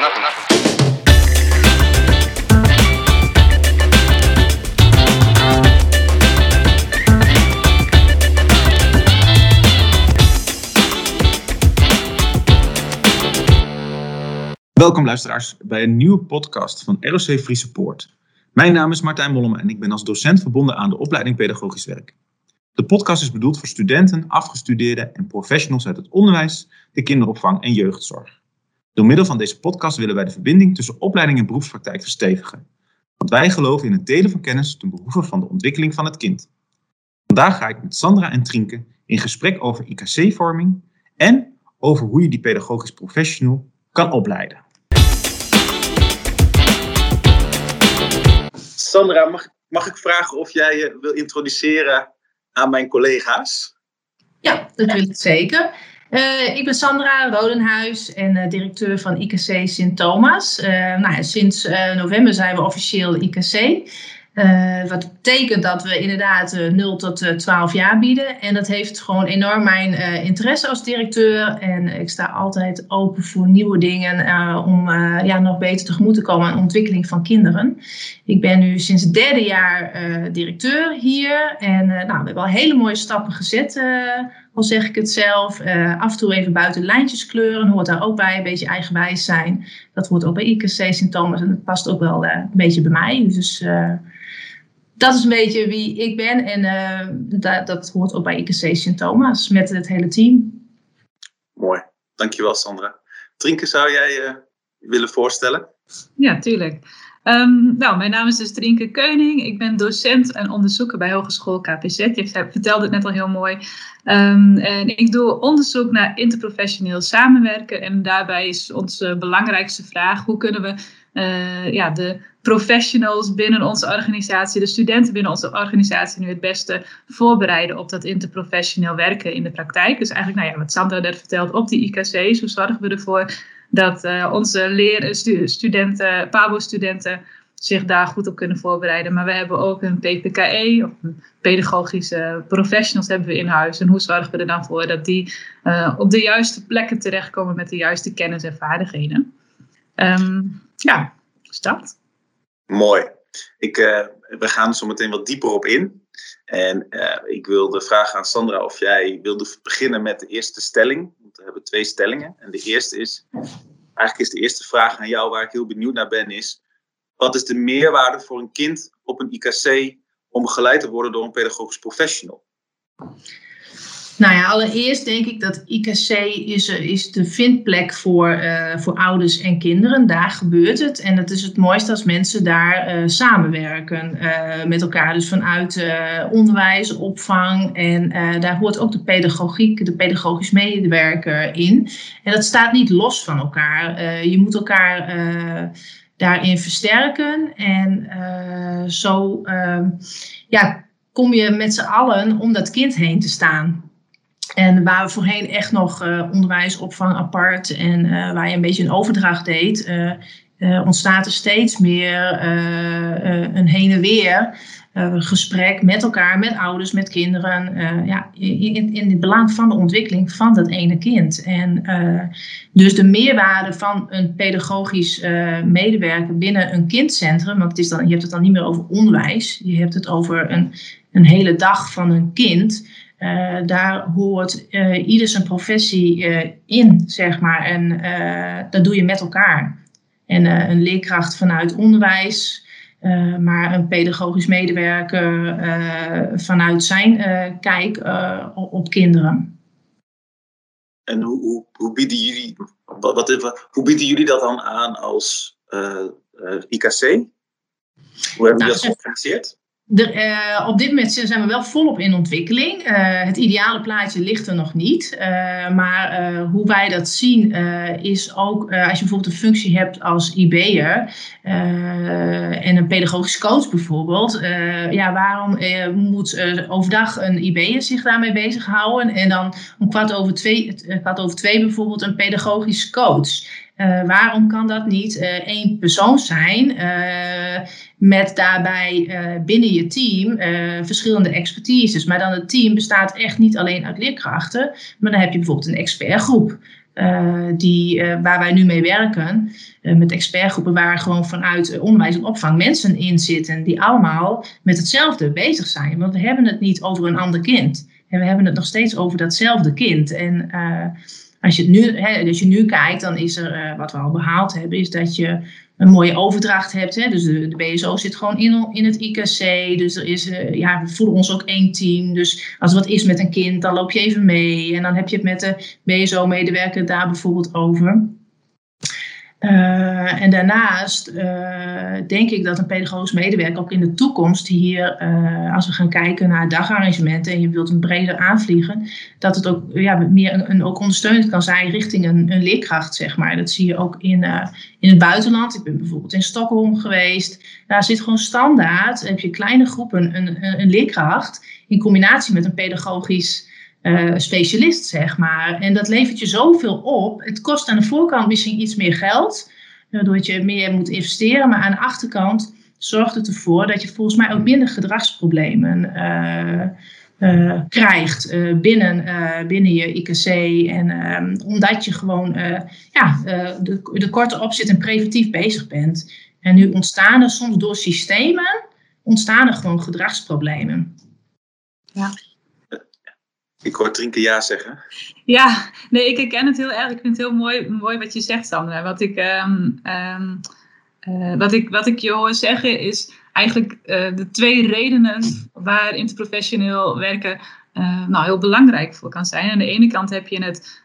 Welkom luisteraars bij een nieuwe podcast van ROC Free Support. Mijn naam is Martijn Mollema en ik ben als docent verbonden aan de opleiding Pedagogisch Werk. De podcast is bedoeld voor studenten, afgestudeerden en professionals uit het onderwijs, de kinderopvang en jeugdzorg. Door middel van deze podcast willen wij de verbinding tussen opleiding en beroepspraktijk verstevigen. Want wij geloven in het delen van kennis ten behoeve van de ontwikkeling van het kind. Vandaag ga ik met Sandra en Trinke in gesprek over IKC-vorming en over hoe je die pedagogisch professional kan opleiden. Sandra, mag, mag ik vragen of jij je wil introduceren aan mijn collega's? Ja, dat wil ik zeker. Uh, ik ben Sandra Rodenhuis en uh, directeur van IKC Sint Thomas. Uh, nou, sinds november zijn we officieel IKC. Wat betekent dat we inderdaad uh, 0 tot uh, 12 jaar bieden. En dat heeft gewoon enorm mijn interesse als directeur. En ik sta altijd open voor nieuwe dingen om ja, nog beter tegemoet te komen aan de ontwikkeling van kinderen. Ik ben nu sinds het derde jaar directeur hier. En nou, we hebben al hele mooie stappen gezet, al zeg ik het zelf. af en toe even buiten lijntjes kleuren, hoort daar ook bij. Een beetje eigenwijs zijn. Dat hoort ook bij IKC Sint Thomas en dat past ook wel een beetje bij mij. Dus dat is een beetje wie ik ben. En uh, dat, dat hoort ook bij IKC Sint Thomas met het hele team. Mooi, dankjewel Sandra. Trinke, zou jij uh, willen voorstellen? Ja, tuurlijk. Um, nou, mijn naam is dus Keuning. Ik ben docent en onderzoeker bij Hogeschool KPZ. Je vertelde het net al heel mooi. Um, en ik doe onderzoek naar interprofessioneel samenwerken. En daarbij is onze belangrijkste vraag: hoe kunnen we uh, ja, de professionals binnen onze organisatie, de studenten binnen onze organisatie nu het beste voorbereiden op dat interprofessioneel werken in de praktijk. Dus eigenlijk, nou ja, wat Sandra net vertelt, op die IKC's, hoe zorgen we ervoor dat uh, onze leer studenten, PABO-studenten zich daar goed op kunnen voorbereiden. Maar we hebben ook een PPKE, of een pedagogische professionals hebben we in huis. En hoe zorgen we er dan voor dat die uh, op de juiste plekken terechtkomen met de juiste kennis en vaardigheden. Um, ja, dus dat. Mooi. Ik, uh, we gaan zo meteen wat dieper op in. En uh, ik wilde vragen aan Sandra of jij wilde beginnen met de eerste stelling. Want we hebben twee stellingen. En de eerste is, eigenlijk is de eerste vraag aan jou waar ik heel benieuwd naar ben, is wat is de meerwaarde voor een kind op een IKC om begeleid te worden door een pedagogisch professional? Nou ja, allereerst denk ik dat IKC is, is de vindplek voor, uh, voor ouders en kinderen. Daar gebeurt het. En het is het mooiste als mensen daar uh, samenwerken met elkaar. Dus vanuit onderwijs, opvang. En daar hoort ook de pedagogiek, de pedagogisch medewerker in. En dat staat niet los van elkaar. je moet elkaar daarin versterken. En zo ja, kom je met z'n allen om dat kind heen te staan. En waar we voorheen echt nog uh, onderwijsopvang apart en uh, waar je een beetje een overdracht deed, uh, ontstaat er steeds meer een heen en weer gesprek met elkaar, met ouders, met kinderen, ja, in, in het belang van de ontwikkeling van dat ene kind. En dus de meerwaarde van een pedagogisch medewerker binnen een kindcentrum, want het is dan, je hebt het dan niet meer over onderwijs, je hebt het over een, een hele dag van een kind. Uh, daar hoort uh, ieder zijn professie uh, in, zeg maar. En dat doe je met elkaar. En een leerkracht vanuit onderwijs, maar een pedagogisch medewerker vanuit zijn kijk op kinderen. En hoe, hoe, hoe, bieden jullie, wat, wat, hoe bieden jullie dat dan aan als IKC? Hoe hebben jullie nou, dat georganiseerd? Uh, op dit moment zijn we wel volop in ontwikkeling. Uh, het ideale plaatje ligt er nog niet. Uh, maar hoe wij dat zien is ook als je bijvoorbeeld een functie hebt als IB'er en een pedagogisch coach bijvoorbeeld. ja, waarom moet overdag een IB'er zich daarmee bezighouden en dan om kwart over twee, kwart over twee bijvoorbeeld een pedagogisch coach? Uh, waarom kan dat niet uh, één persoon zijn uh, met daarbij binnen je team verschillende expertises? Maar dan het team bestaat echt niet alleen uit leerkrachten, maar dan heb je bijvoorbeeld een expertgroep. die, waar wij nu mee werken, met expertgroepen waar gewoon vanuit onderwijs en opvang mensen in zitten die allemaal met hetzelfde bezig zijn. Want we hebben het niet over een ander kind. En we hebben het nog steeds over datzelfde kind. En als je, nu, hè, als je nu kijkt, dan is er, wat we al behaald hebben, is dat je een mooie overdracht hebt. Hè? Dus de, BSO zit gewoon in, in het IKC. Dus er is, uh, ja, we voelen ons ook één team. Dus als er wat is met een kind, dan loop je even mee. En dan heb je het met de BSO-medewerker daar bijvoorbeeld over. Uh, en daarnaast uh, denk ik dat een pedagogisch medewerker ook in de toekomst hier, uh, als we gaan kijken naar dagarrangementen en je wilt een breder aanvliegen, dat het ook ja, meer een, ook ondersteunend kan zijn richting een, leerkracht, zeg maar. Dat zie je ook in, in het buitenland. Ik ben bijvoorbeeld in Stockholm geweest. Daar zit gewoon standaard, heb je kleine groepen, een, een leerkracht in combinatie met een pedagogisch uh, specialist, zeg maar. En dat levert je zoveel op. Het kost aan de voorkant misschien iets meer geld, waardoor je meer moet investeren. Maar aan de achterkant zorgt het ervoor dat je volgens mij ook minder gedragsproblemen uh, krijgt binnen, binnen je IKC. En ehm, omdat je gewoon ja, de, de korte opzet en preventief bezig bent. En nu ontstaan er soms door systemen, ontstaan er gewoon gedragsproblemen. Ja. Ik hoor Trinke ja zeggen. Ja, nee, ik herken het heel erg. Ik vind het heel mooi, mooi wat je zegt, Sandra. Wat ik, um, um, uh, wat, ik, wat ik je hoor zeggen is eigenlijk uh, de twee redenen waar interprofessioneel werken uh, nou, heel belangrijk voor kan zijn. Aan de ene kant heb je het,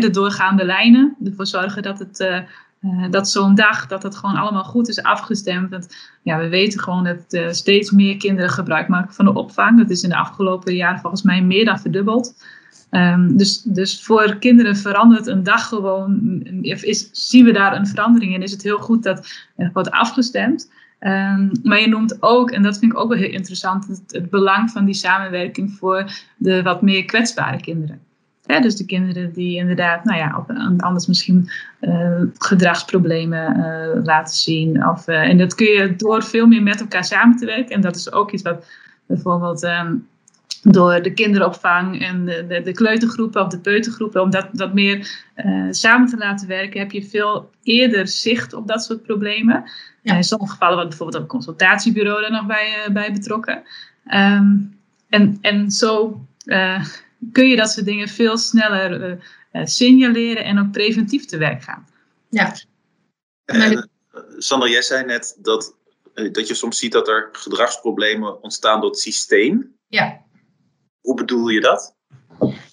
de doorgaande lijnen, ervoor zorgen dat het uh, dat zo'n dag, dat het gewoon allemaal goed is afgestemd. Want ja, we weten gewoon dat uh, steeds meer kinderen gebruik maken van de opvang. Dat is in de afgelopen jaren volgens mij meer dan verdubbeld. Um, dus, dus voor kinderen verandert een dag gewoon, is, zien we daar een verandering en is het heel goed dat het wordt afgestemd. Um, maar je noemt ook, en dat vind ik ook wel heel interessant, het belang van die samenwerking voor de wat meer kwetsbare kinderen dus de kinderen die inderdaad, nou ja, anders misschien uh, gedragsproblemen uh, laten zien. Of, uh, en dat kun je door veel meer met elkaar samen te werken. En dat is ook iets wat bijvoorbeeld um, door de kinderopvang en de, de, de, kleutergroepen of de peutergroepen, om dat, dat meer samen te laten werken, heb je veel eerder zicht op dat soort problemen. Ja. in sommige gevallen wordt bijvoorbeeld een consultatiebureau er nog bij, bij betrokken. Um, en, en zo kun je dat soort dingen veel sneller uh, signaleren en ook preventief te werk gaan. Ja. En, uh, Sandra, jij zei net dat, dat je soms ziet dat er gedragsproblemen ontstaan door het systeem. Ja. Hoe bedoel je dat?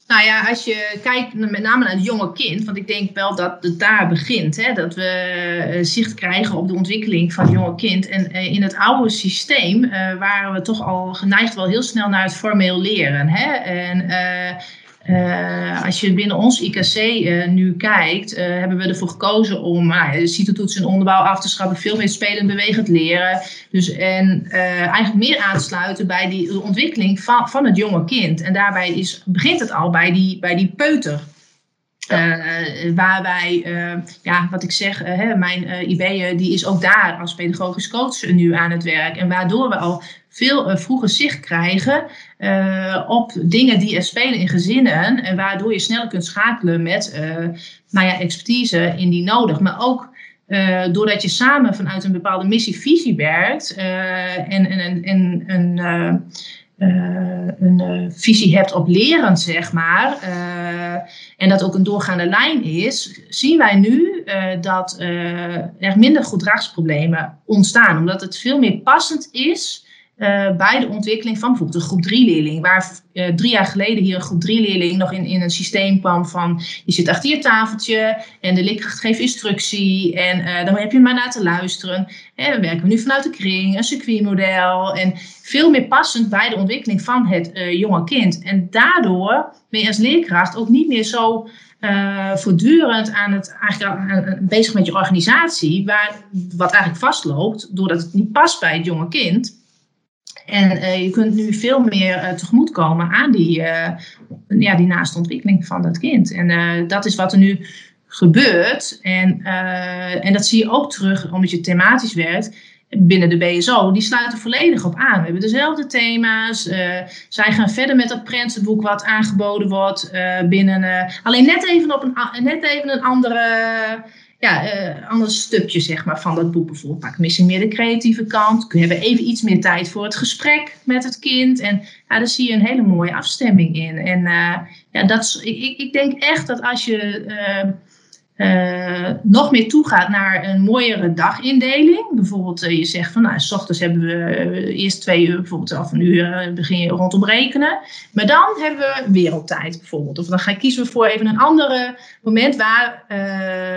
Nou ja, als je kijkt met name naar het jonge kind, want ik denk wel dat het daar begint, hè, dat we uh, zicht krijgen op de ontwikkeling van het jonge kind. En uh, in het oude systeem uh, waren we toch al geneigd wel heel snel naar het formeel leren. Hè? En als je binnen ons IKC uh, nu kijkt, uh, hebben we ervoor gekozen om nou, de CITO-toets en onderbouw af te schaffen, veel meer spelend bewegend leren. Dus, en eigenlijk meer aansluiten bij die ontwikkeling van, van het jonge kind. En daarbij is, begint het al bij die, bij die peuter. Uh, waarbij, uh, ja, wat ik zeg, hè, mijn IB die is ook daar als pedagogisch coach nu aan het werk. En waardoor we al veel vroeger zicht krijgen op dingen die er spelen in gezinnen. En waardoor je sneller kunt schakelen met nou ja, expertise indien nodig. Maar ook doordat je samen vanuit een bepaalde missie-visie werkt en, en, en, een uh, visie hebt op leren, zeg maar, uh, en dat ook een doorgaande lijn is, zien wij nu dat er minder gedragsproblemen ontstaan. Omdat het veel meer passend is uh, bij de ontwikkeling van bijvoorbeeld een groep 3 leerling. Waar uh, drie jaar geleden hier een groep 3 leerling nog in, in een systeem kwam van je zit achter je tafeltje en de leerkracht geeft instructie en uh, dan heb je maar naar te luisteren. En dan werken we nu vanuit de kring, een circuitmodel en veel meer passend bij de ontwikkeling van het jonge kind. En daardoor ben je als leerkracht ook niet meer zo voortdurend aan het, eigenlijk aan, bezig met je organisatie, waar, wat eigenlijk vastloopt doordat het niet past bij het jonge kind. En uh, je kunt nu veel meer uh, tegemoetkomen aan die, uh, ja, die naaste ontwikkeling van dat kind. En dat is wat er nu gebeurt. En, en dat zie je ook terug, omdat je thematisch werkt, binnen de BSO, die sluiten volledig op aan. We hebben dezelfde thema's. Zij gaan verder met dat prentenboek wat aangeboden wordt binnen. Alleen net even, op een, net even een andere, ja, ander stukje zeg maar, van dat boek. Bijvoorbeeld pak misschien meer de creatieve kant. We hebben even iets meer tijd voor het gesprek met het kind. En ja, daar zie je een hele mooie afstemming in. En ja, dat ik, ik denk echt dat als je uh, nog meer toegaat naar een mooiere dagindeling. Bijvoorbeeld, uh, je zegt van, nou, s ochtends hebben we uh, eerst twee uur, bijvoorbeeld of een uur begin je rondom rekenen. Maar dan hebben we wereldtijd bijvoorbeeld. Of dan gaan kiezen we voor even een ander moment waar,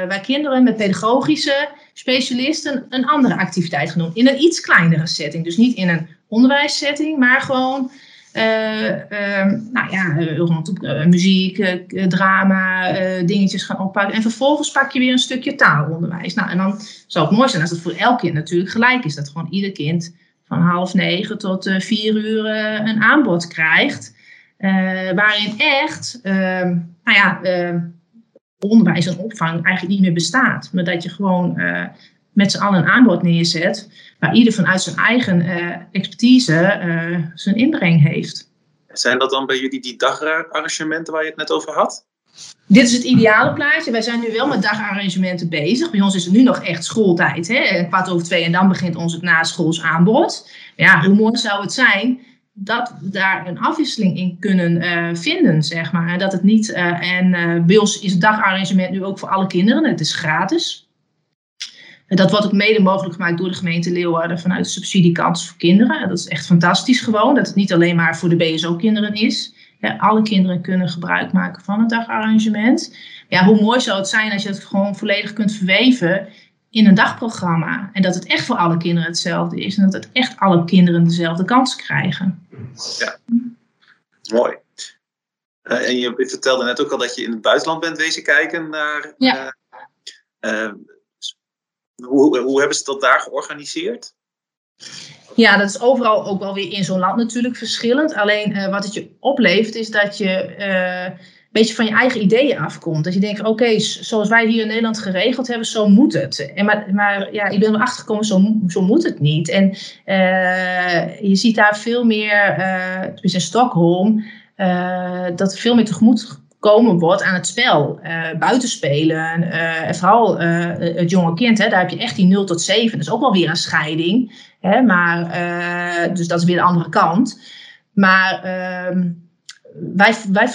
waar kinderen met pedagogische specialisten een andere activiteit gaan doen. In een iets kleinere setting. Dus niet in een onderwijssetting, maar gewoon nou ja, rondom uh, muziek, drama, dingetjes gaan oppakken. En vervolgens pak je weer een stukje taalonderwijs. Nou, en dan zou het mooi zijn als het voor elk kind natuurlijk gelijk is. Dat gewoon ieder kind van half negen tot vier uur een aanbod krijgt. waarin echt, ehm, nou ja, onderwijs en opvang eigenlijk niet meer bestaat. Maar dat je gewoon met z'n allen een aanbod neerzet, waar ieder vanuit zijn eigen uh, expertise uh, zijn inbreng heeft. Zijn dat dan bij jullie die dagarrangementen waar je het net over had? Dit is het ideale plaatje. Wij zijn nu wel met dagarrangementen bezig. Bij ons is het nu nog echt schooltijd. Hè? Kwart over twee en dan begint ons het naschools aanbod. Ja, hoe mooi zou het zijn dat we daar een afwisseling in kunnen uh, vinden, zeg maar. Dat het niet, uh, en uh, bij ons is het dagarrangement nu ook voor alle kinderen. Het is gratis. En dat wordt ook mede mogelijk gemaakt door de gemeente Leeuwarden vanuit de subsidiekant voor kinderen. Dat is echt fantastisch gewoon, dat het niet alleen maar voor de BSO-kinderen is. Ja, alle kinderen kunnen gebruik maken van het dagarrangement. Ja, hoe mooi zou het zijn als je het gewoon volledig kunt verweven in een dagprogramma. En dat het echt voor alle kinderen hetzelfde is. En dat het echt alle kinderen dezelfde kans krijgen. Ja, mooi. Uh, en je vertelde net ook al dat je in het buitenland bent wezen kijken naar... Ja. Uh, uh, hoe, hebben ze dat daar georganiseerd? Ja, dat is overal ook wel weer in zo'n land natuurlijk verschillend. Alleen uh, wat het je oplevert is dat je uh, een beetje van je eigen ideeën afkomt. Dat je denkt, oké, zoals wij hier in Nederland geregeld hebben, zo moet het. En maar, maar ja, ik ben erachter gekomen, zo, zo moet het niet. En uh, je ziet daar veel meer, tenminste in Stockholm, dat veel meer tegemoet komen wordt aan het spel. Uh, buitenspelen. Uh, en vooral uh, het jonge kind, hè, daar heb je echt die 0 tot 7. Dat is ook wel weer een scheiding. Hè, maar, dus dat is weer de andere kant. Maar ehm, wij, wij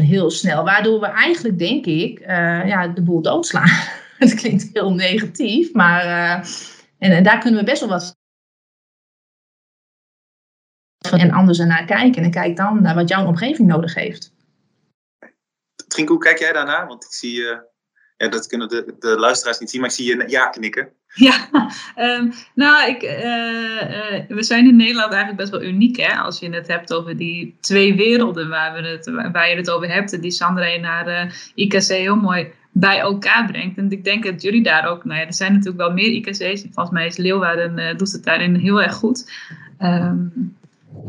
heel snel. Waardoor we eigenlijk, denk ik, ja, de boel doodslaan. dat klinkt heel negatief. Maar en, en daar kunnen we best wel wat en anders naar kijken. En kijk dan naar wat jouw omgeving nodig heeft. Trink, hoe kijk jij daarnaar? Want ik zie, uh, ja, dat kunnen de, de luisteraars niet zien, maar ik zie je ja knikken. Ja, um, nou, ik, uh, uh, we zijn in Nederland eigenlijk best wel uniek, hè? Als je het hebt over die twee werelden waar, we het, waar je het over hebt. Die Sandra naar IKC heel mooi bij elkaar brengt. En ik denk dat jullie daar ook, nou ja, er zijn natuurlijk wel meer IKC's. Volgens mij is Leeuwarden, doet het daarin heel erg goed. Um,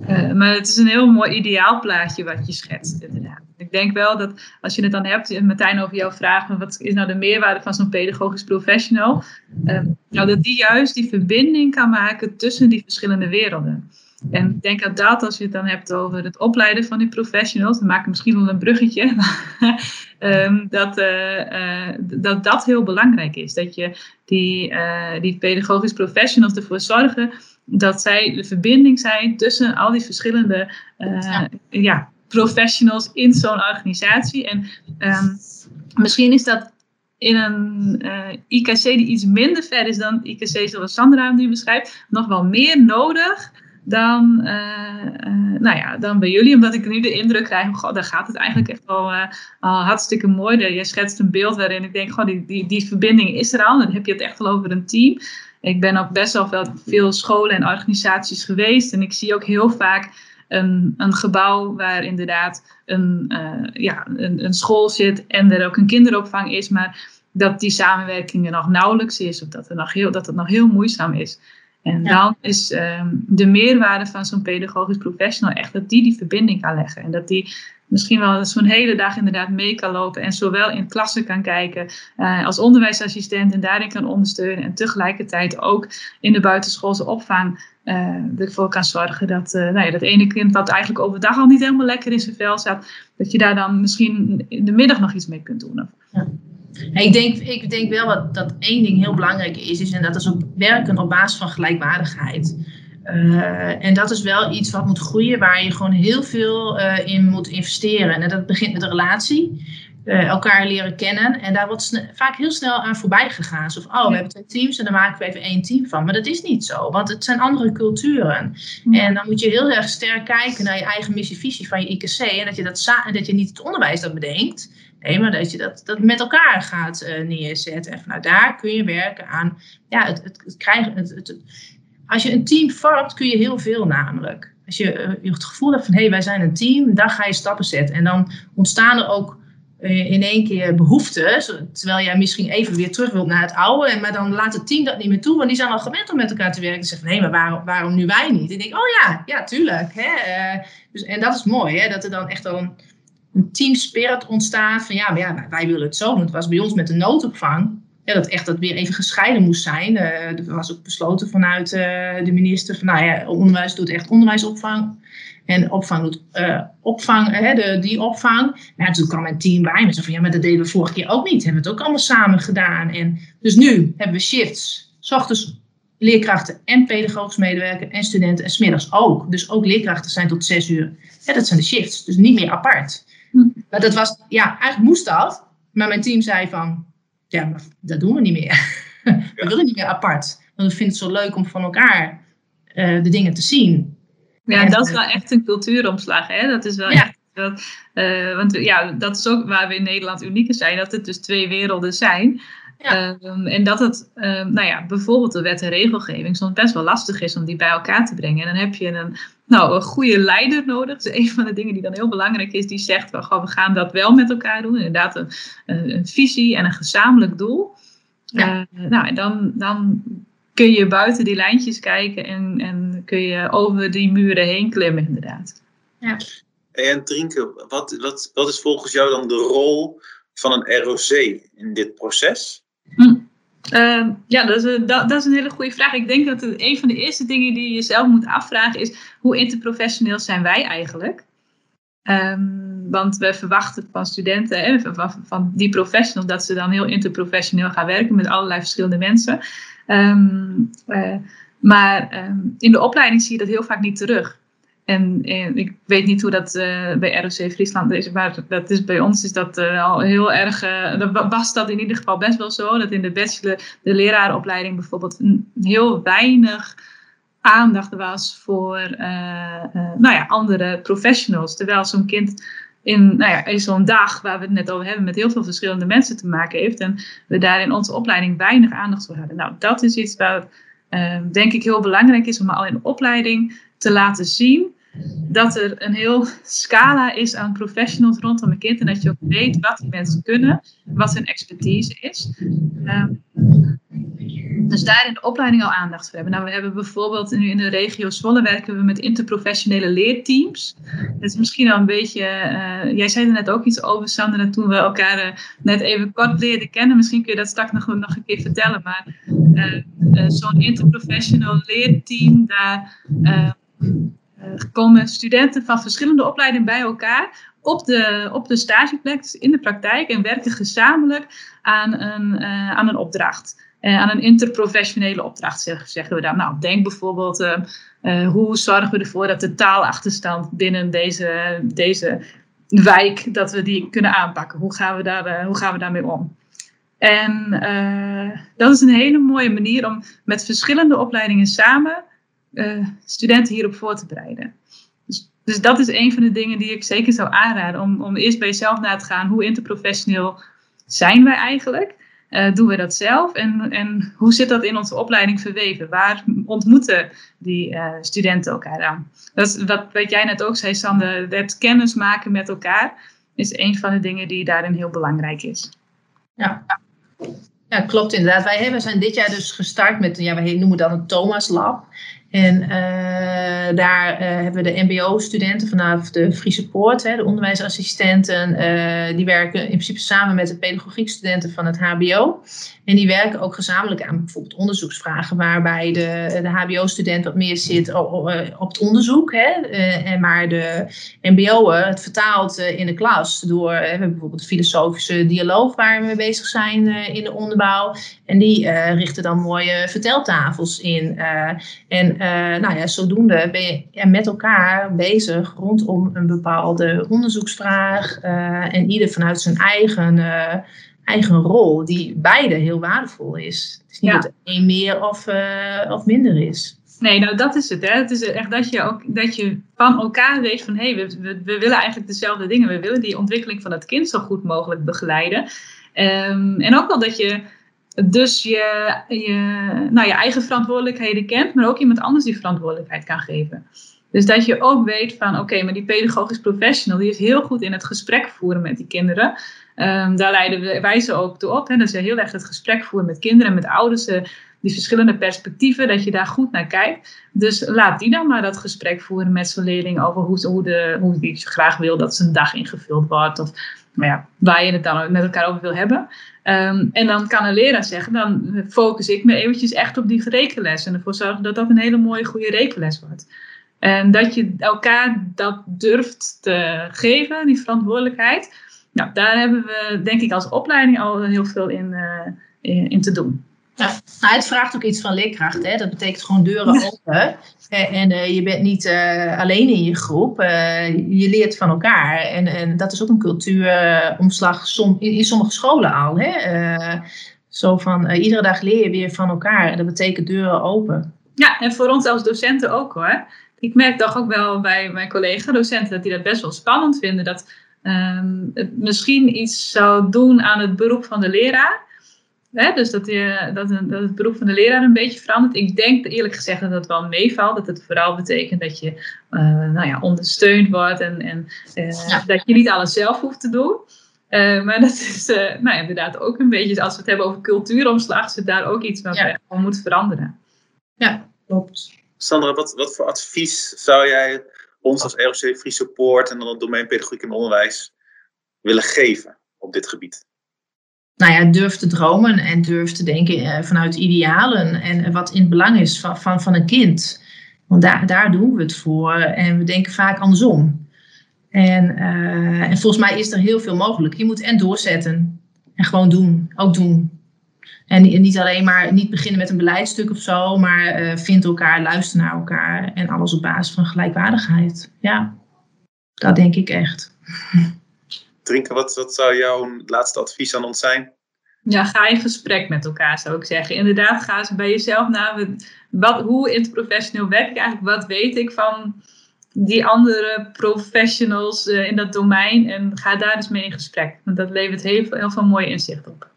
uh, maar het is een heel mooi ideaal plaatje wat je schetst, inderdaad. Ik denk wel dat als je het dan hebt, Martijn, over jouw vraag, wat is nou de meerwaarde van zo'n pedagogisch professional? Uh, nou, dat die juist die verbinding kan maken tussen die verschillende werelden. En ik denk dat dat, als je het dan hebt over het opleiden van die professionals, dan maak ik misschien wel een bruggetje, um, dat, uh, dat dat heel belangrijk is. Dat je die, die pedagogisch professionals ervoor zorgen dat zij de verbinding zijn tussen al die verschillende ja. ja. professionals in zo'n organisatie. En um, misschien is dat in een IKC die iets minder ver is dan IKC zoals Sandra nu beschrijft, nog wel meer nodig dan, uh, uh, nou ja, dan bij jullie. Omdat ik nu de indruk krijg, daar gaat het eigenlijk echt wel hartstikke mooi. Je schetst een beeld waarin ik denk, die, die, die verbinding is er al. Dan heb je het echt wel over een team. Ik ben ook best wel veel, veel scholen en organisaties geweest. En ik zie ook heel vaak een, een gebouw waar inderdaad een, ja, een, een school zit en er ook een kinderopvang is. Maar dat die samenwerking er nog nauwelijks is. Of dat, er nog heel, dat het nog heel moeizaam is. En dan is ehm, de meerwaarde van zo'n pedagogisch professional echt dat die die verbinding kan leggen. En dat die misschien wel zo'n hele dag inderdaad mee kan lopen en zowel in klassen kan kijken uh, als onderwijsassistent en daarin kan ondersteunen. En tegelijkertijd ook in de buitenschoolse opvang uh, ervoor kan zorgen dat, uh, nou ja, dat ene kind dat eigenlijk overdag al niet helemaal lekker in zijn vel zat, dat je daar dan misschien in de middag nog iets mee kunt doen. Ja. Ik denk, ik denk wel dat, dat één ding heel belangrijk is, is en dat is op werken op basis van gelijkwaardigheid. Uh, en dat is wel iets wat moet groeien, waar je gewoon heel veel uh, in moet investeren. En dat begint met de relatie, uh, elkaar leren kennen. En daar wordt vaak heel snel aan voorbij gegaan. Zo van, oh, we hebben twee teams en dan maken we even één team van. Maar dat is niet zo, want het zijn andere culturen. En dan moet je heel erg sterk kijken naar je eigen missie-visie van je IKC. En dat je, dat, dat je niet het onderwijs dat bedenkt, Nee, maar dat je dat, dat met elkaar gaat uh, neerzetten. En vanuit daar kun je werken aan ja, het, het, het krijgen. Het, het, als je een team vormt, kun je heel veel namelijk. Als je, uh, je het gevoel hebt van hé, hey, wij zijn een team, dan ga je stappen zetten. En dan ontstaan er ook uh, in één keer behoeften. Terwijl jij misschien even weer terug wilt naar het oude. En, maar dan laat het team dat niet meer toe, want die zijn al gewend om met elkaar te werken. En zeggen hé, maar waarom, waarom nu wij niet? En ik denk, oh ja, ja, tuurlijk. Hè? dus, en dat is mooi, hè? dat er dan echt al een team spirit ontstaat. Van ja, maar ja, wij willen het zo doen. Het was bij ons met de noodopvang. Ja, dat echt dat weer even gescheiden moest zijn. Uh, er was ook besloten vanuit uh, de minister van, nou ja, onderwijs doet echt onderwijsopvang. En opvang doet uh, opvang, hè, de, die opvang. Maar toen kwam mijn team bij me. Zo van, ja, maar dat deden we vorige keer ook niet. Hebben we het ook allemaal samen gedaan. En dus nu hebben we shifts. S ochtends leerkrachten en pedagogisch medewerker en studenten en smiddags ook. Dus ook leerkrachten zijn tot zes uur. Ja, dat zijn de shifts. Dus niet meer apart. Maar dat was, ja, eigenlijk moest dat. Maar mijn team zei van, ja, maar dat doen we niet meer. we willen niet meer apart. Want we vinden het zo leuk om van elkaar uh, de dingen te zien. Ja, en dat is wel echt een cultuuromslag. Hè? Dat is wel ja. echt. Dat, uh, want ja, dat is ook waar we in Nederland uniek in zijn. Dat het dus twee werelden zijn. Ja. Um, en dat het, um, nou ja, bijvoorbeeld de wet en regelgeving soms best wel lastig is om die bij elkaar te brengen. En dan heb je een, nou, een goede leider nodig. Dus een van de dingen die dan heel belangrijk is, die zegt, well, we gaan dat wel met elkaar doen. Inderdaad, een, een visie en een gezamenlijk doel. Ja. Uh, nou, en dan, dan kun je buiten die lijntjes kijken en, en kun je over die muren heen klimmen, inderdaad. Ja. En Trinke, wat, wat, wat is volgens jou dan de rol van een ROC in dit proces? Hm. Uh, ja, dat is, dat, is een hele goede vraag. Ik denk dat een van de eerste dingen die je zelf moet afvragen is: hoe interprofessioneel zijn wij eigenlijk? Um, want we verwachten van studenten en van, van, die professionals dat ze dan heel interprofessioneel gaan werken met allerlei verschillende mensen. Um, uh, maar in de opleiding zie je dat heel vaak niet terug. En, en, ik weet niet hoe dat uh, bij ROC Friesland is, maar dat is, bij ons is dat uh, al heel erg, was dat in ieder geval best wel zo, dat in de bachelor, de lerarenopleiding bijvoorbeeld, heel weinig aandacht was voor nou ja, andere professionals. Terwijl zo'n kind in, nou ja, in zo'n dag waar we het net over hebben, met heel veel verschillende mensen te maken heeft en we daar in onze opleiding weinig aandacht voor hadden. Nou, dat is iets waar denk ik heel belangrijk is om al in de opleiding te laten zien dat er een heel scala is aan professionals rondom een kind en dat je ook weet wat die mensen kunnen, wat hun expertise is. Um, dus daar in de opleiding al aandacht voor hebben. Nou, we hebben bijvoorbeeld nu in de regio Zwolle werken we met interprofessionele leerteams. Dat is misschien al een beetje, uh, jij zei er net ook iets over, Sandra, toen we elkaar uh, net even kort leerden kennen. Misschien kun je dat straks nog, nog een keer vertellen. Maar uh, zo'n interprofessional leerteam, daar eh, komen studenten van verschillende opleidingen bij elkaar op de, op de stageplek, dus in de praktijk, en werken gezamenlijk aan een, uh, aan een opdracht. Uh, aan een interprofessionele opdracht, zeggen we dan. Nou, denk bijvoorbeeld, hoe zorgen we ervoor dat de taalachterstand binnen deze, deze wijk, dat we die kunnen aanpakken? Hoe gaan we, daar, hoe gaan we daarmee om? En dat is een hele mooie manier om met verschillende opleidingen samen uh, studenten hierop voor te bereiden. Dus, dus, dat is een van de dingen die ik zeker zou aanraden. Om, om eerst bij jezelf na te gaan. Hoe interprofessioneel zijn wij eigenlijk? Uh, doen we dat zelf? En, en hoe zit dat in onze opleiding verweven? Waar ontmoeten die uh, studenten elkaar aan? Dat is wat, wat jij net ook zei, Sander. Het kennis maken met elkaar is een van de dingen die daarin heel belangrijk is. Ja. Ja, klopt inderdaad. Wij hebben, zijn dit jaar dus gestart met, ja, wij noemen dat een Thomas Lab. En uh, daar uh, hebben we de MBO-studenten vanaf de Friese Poort, hè, de onderwijsassistenten, uh, die werken in principe samen met de pedagogiekstudenten van het HBO. En die werken ook gezamenlijk aan bijvoorbeeld onderzoeksvragen, waarbij de, de HBO-student wat meer zit op, het onderzoek, hè, en maar de MBO'er het vertaalt in de klas door we bijvoorbeeld filosofische dialoog waar we mee bezig zijn in de onderbouw. En die richten dan mooie verteltafels in. en nou ja, zodoende ben je met elkaar bezig rondom een bepaalde onderzoeksvraag. Uh, en ieder vanuit zijn eigen, uh, eigen rol, die beide heel waardevol is. Het is niet ja. dat één meer of, of minder is. Nee, nou dat is het. Hè. Het is echt dat je, ook, dat je van elkaar weet van hé, hey, we, we, we, willen eigenlijk dezelfde dingen. We willen die ontwikkeling van het kind zo goed mogelijk begeleiden. Um, en ook wel dat je dus je, je, nou, je eigen verantwoordelijkheden kent, maar ook iemand anders die verantwoordelijkheid kan geven. Dus dat je ook weet van, oké, maar die pedagogisch professional, die is heel goed in het gesprek voeren met die kinderen. Um, daar leiden wij ze ook toe op. Hè, dat ze heel erg het gesprek voeren met kinderen en met ouders. Uh, die verschillende perspectieven, dat je daar goed naar kijkt. Dus laat die dan maar dat gesprek voeren met zo'n leerling over hoe, hoe, de, hoe die graag wil dat zijn dag ingevuld wordt. Of ja, waar je het dan met elkaar over wil hebben. Um, en dan kan een leraar zeggen, dan focus ik me eventjes echt op die rekenles. En ervoor zorgen dat dat een hele mooie, goede rekenles wordt. En dat je elkaar dat durft te geven, die verantwoordelijkheid. Nou, daar hebben we denk ik als opleiding al heel veel in, uh, in, in te doen. Ja, nou, het vraagt ook iets van leerkracht. Hè? Dat betekent gewoon deuren open. En uh, je bent niet uh, alleen in je groep. Uh, je leert van elkaar. En, en dat is ook een cultuuromslag som, in, in, sommige scholen al. Hè? zo van iedere dag leer je weer van elkaar. En dat betekent deuren open. Ja, en voor ons als docenten ook hoor. Ik merk toch ook wel bij mijn collega-docenten dat die dat best wel spannend vinden. Dat um, het misschien iets zou doen aan het beroep van de leraar. Hè, dus dat, je, dat, dat, het beroep van de leraar een beetje verandert. Ik denk eerlijk gezegd dat dat wel meevalt. Dat het vooral betekent dat je uh, nou ja, ondersteund wordt en, en uh, dat je niet alles zelf hoeft te doen. Uh, maar dat is nou ja, inderdaad ook een beetje, als we het hebben over cultuuromslag, zit daar ook iets wat ja. gewoon moet veranderen. Ja, klopt. Sandra, wat, wat voor advies zou jij ons als ROC Free Support en dan het domein pedagogiek en onderwijs willen geven op dit gebied? Nou ja, durf te dromen en durf te denken uh, vanuit idealen en wat in het belang is van, van, van een kind. Want daar, daar doen we het voor en we denken vaak andersom. En, uh, en volgens mij is er heel veel mogelijk. Je moet en doorzetten en gewoon doen, ook doen. En niet alleen maar, niet beginnen met een beleidstuk of zo, maar uh, vind elkaar, luister naar elkaar en alles op basis van gelijkwaardigheid. Ja, dat denk ik echt. Drinken, wat, wat zou jouw laatste advies aan ons zijn? Ja, ga in gesprek met elkaar, zou ik zeggen. Inderdaad, ga eens bij jezelf na. Wat, hoe interprofessioneel werk ik eigenlijk? Wat weet ik van die andere professionals uh, in dat domein? En ga daar eens mee in gesprek. Want dat levert heel, heel veel mooie inzicht op.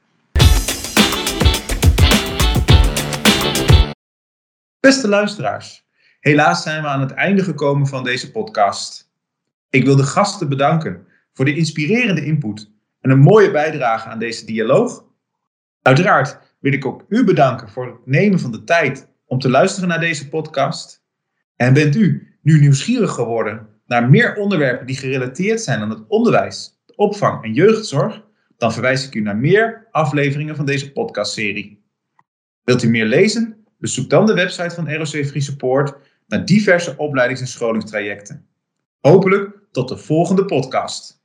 Beste luisteraars, helaas zijn we aan het einde gekomen van deze podcast. Ik wil de gasten bedanken voor de inspirerende input en een mooie bijdrage aan deze dialoog. Uiteraard wil ik ook u bedanken voor het nemen van de tijd om te luisteren naar deze podcast. En bent u nu nieuwsgierig geworden naar meer onderwerpen die gerelateerd zijn aan het onderwijs, de opvang en jeugdzorg, dan verwijs ik u naar meer afleveringen van deze podcastserie. Wilt u meer lezen? Bezoek dan de website van ROC Free Support naar diverse opleidings- en scholingstrajecten. Hopelijk tot de volgende podcast.